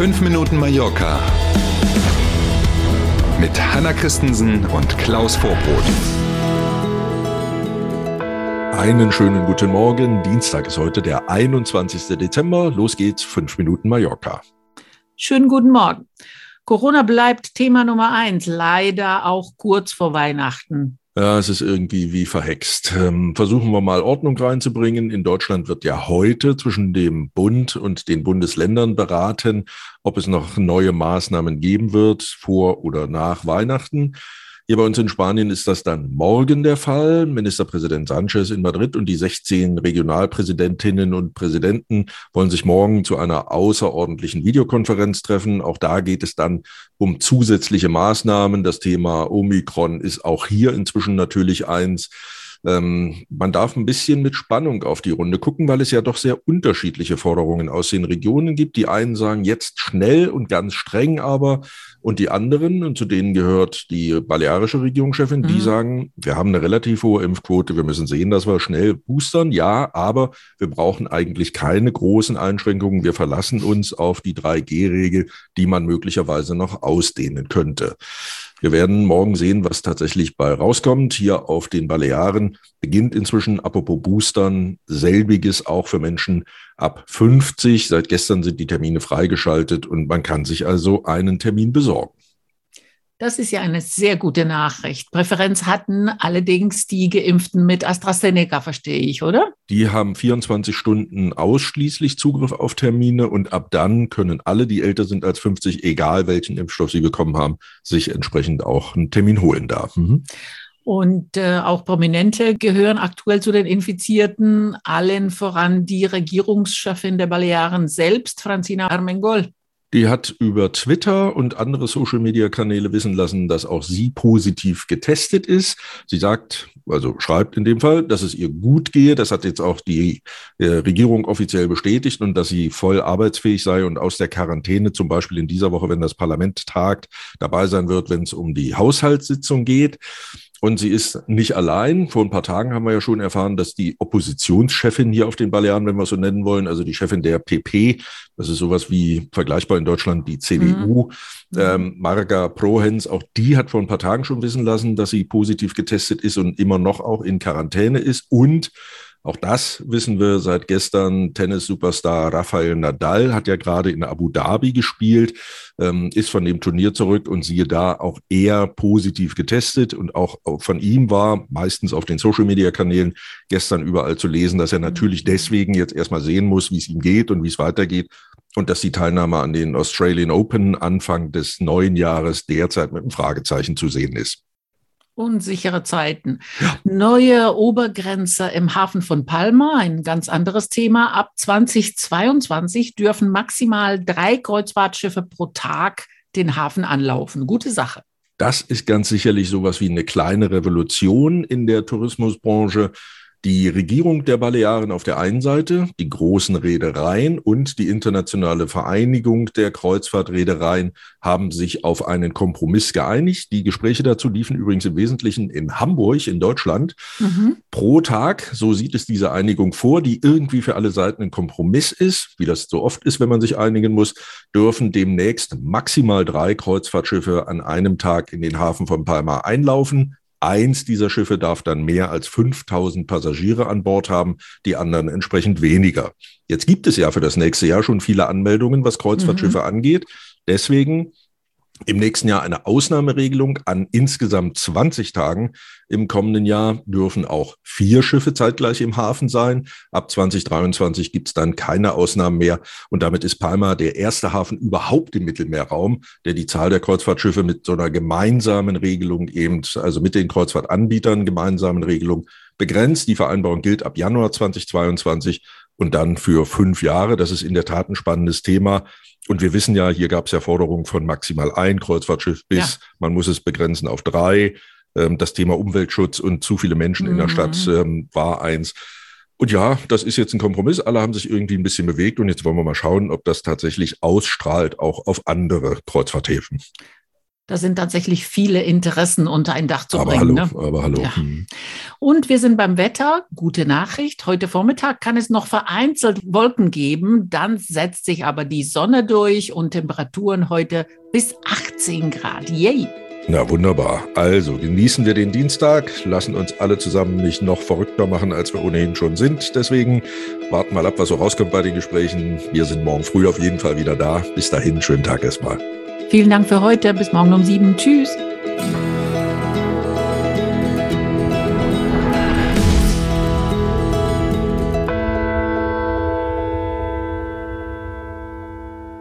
5 Minuten Mallorca mit Hanna Christensen und Klaus Vorbrot. Einen schönen guten Morgen. Dienstag ist heute der 21. Dezember. Los geht's, 5 Minuten Mallorca. Schönen guten Morgen. Corona bleibt Thema Nummer eins, leider auch kurz vor Weihnachten. Ja, es ist irgendwie wie verhext. Ähm, versuchen wir mal Ordnung reinzubringen. In Deutschland wird ja heute zwischen dem Bund und den Bundesländern beraten, ob es noch neue Maßnahmen geben wird vor oder nach Weihnachten. Hier bei uns in Spanien ist das dann morgen der Fall. Ministerpräsident Sanchez in Madrid und die 16 Regionalpräsidentinnen und Präsidenten wollen sich morgen zu einer außerordentlichen Videokonferenz treffen. Auch da geht es dann um zusätzliche Maßnahmen. Das Thema Omikron ist auch hier inzwischen natürlich eins. Ähm, man darf ein bisschen mit Spannung auf die Runde gucken, weil es ja doch sehr unterschiedliche Forderungen aus den Regionen gibt. Die einen sagen jetzt schnell und ganz streng aber und die anderen, und zu denen gehört die balearische Regierungschefin, mhm. die sagen, wir haben eine relativ hohe Impfquote, wir müssen sehen, dass wir schnell boostern, ja, aber wir brauchen eigentlich keine großen Einschränkungen. Wir verlassen uns auf die 3G-Regel, die man möglicherweise noch ausdehnen könnte. Wir werden morgen sehen, was tatsächlich bei rauskommt. Hier auf den Balearen beginnt inzwischen, apropos Boostern, selbiges auch für Menschen ab 50. Seit gestern sind die Termine freigeschaltet und man kann sich also einen Termin besorgen. Das ist ja eine sehr gute Nachricht. Präferenz hatten allerdings die Geimpften mit AstraZeneca, verstehe ich, oder? Die haben 24 Stunden ausschließlich Zugriff auf Termine und ab dann können alle, die älter sind als 50, egal welchen Impfstoff sie bekommen haben, sich entsprechend auch einen Termin holen da. Mhm. Und äh, auch Prominente gehören aktuell zu den Infizierten, allen voran die Regierungschefin der Balearen selbst, Francina Armengol. Die hat über Twitter und andere Social-Media-Kanäle wissen lassen, dass auch sie positiv getestet ist. Sie sagt, also schreibt in dem Fall, dass es ihr gut gehe. Das hat jetzt auch die äh, Regierung offiziell bestätigt und dass sie voll arbeitsfähig sei und aus der Quarantäne zum Beispiel in dieser Woche, wenn das Parlament tagt, dabei sein wird, wenn es um die Haushaltssitzung geht. Und sie ist nicht allein. Vor ein paar Tagen haben wir ja schon erfahren, dass die Oppositionschefin hier auf den Balearen, wenn wir es so nennen wollen, also die Chefin der PP, das ist sowas wie vergleichbar in Deutschland die CDU, mhm. ähm, Marga Prohens, auch die hat vor ein paar Tagen schon wissen lassen, dass sie positiv getestet ist und immer noch auch in Quarantäne ist. Und auch das wissen wir seit gestern. Tennis-Superstar Rafael Nadal hat ja gerade in Abu Dhabi gespielt, ähm, ist von dem Turnier zurück und siehe da auch eher positiv getestet. Und auch von ihm war meistens auf den Social-Media-Kanälen gestern überall zu lesen, dass er natürlich deswegen jetzt erstmal sehen muss, wie es ihm geht und wie es weitergeht. Und dass die Teilnahme an den Australian Open Anfang des neuen Jahres derzeit mit einem Fragezeichen zu sehen ist. Unsichere Zeiten. Ja. Neue Obergrenze im Hafen von Palma, ein ganz anderes Thema. Ab 2022 dürfen maximal drei Kreuzfahrtschiffe pro Tag den Hafen anlaufen. Gute Sache. Das ist ganz sicherlich sowas wie eine kleine Revolution in der Tourismusbranche die Regierung der Balearen auf der einen Seite, die großen Reedereien und die internationale Vereinigung der Kreuzfahrtreedereien haben sich auf einen Kompromiss geeinigt. Die Gespräche dazu liefen übrigens im Wesentlichen in Hamburg in Deutschland. Mhm. Pro Tag, so sieht es diese Einigung vor, die irgendwie für alle Seiten ein Kompromiss ist, wie das so oft ist, wenn man sich einigen muss, dürfen demnächst maximal drei Kreuzfahrtschiffe an einem Tag in den Hafen von Palma einlaufen. Eins dieser Schiffe darf dann mehr als 5000 Passagiere an Bord haben, die anderen entsprechend weniger. Jetzt gibt es ja für das nächste Jahr schon viele Anmeldungen, was Kreuzfahrtschiffe mhm. angeht. Deswegen im nächsten Jahr eine Ausnahmeregelung an insgesamt 20 Tagen. Im kommenden Jahr dürfen auch vier Schiffe zeitgleich im Hafen sein. Ab 2023 gibt es dann keine Ausnahmen mehr. Und damit ist Palma der erste Hafen überhaupt im Mittelmeerraum, der die Zahl der Kreuzfahrtschiffe mit so einer gemeinsamen Regelung eben, also mit den Kreuzfahrtanbietern gemeinsamen Regelung begrenzt. Die Vereinbarung gilt ab Januar 2022 und dann für fünf Jahre. Das ist in der Tat ein spannendes Thema. Und wir wissen ja, hier gab es ja Forderungen von maximal ein Kreuzfahrtschiff bis, ja. man muss es begrenzen auf drei. Ähm, das Thema Umweltschutz und zu viele Menschen mhm. in der mhm. Stadt ähm, war eins. Und ja, das ist jetzt ein Kompromiss. Alle haben sich irgendwie ein bisschen bewegt und jetzt wollen wir mal schauen, ob das tatsächlich ausstrahlt auch auf andere Kreuzfahrthäfen. Da sind tatsächlich viele Interessen unter ein Dach zu aber bringen. Hallo, ne? Aber hallo, Ja. Und wir sind beim Wetter. Gute Nachricht. Heute Vormittag kann es noch vereinzelt Wolken geben. Dann setzt sich aber die Sonne durch und Temperaturen heute bis 18 Grad. Yay! Na wunderbar. Also genießen wir den Dienstag, lassen uns alle zusammen nicht noch verrückter machen, als wir ohnehin schon sind. Deswegen warten mal ab, was so rauskommt bei den Gesprächen. Wir sind morgen früh auf jeden Fall wieder da. Bis dahin, schönen Tag erstmal. Vielen Dank für heute. Bis morgen um sieben. Tschüss.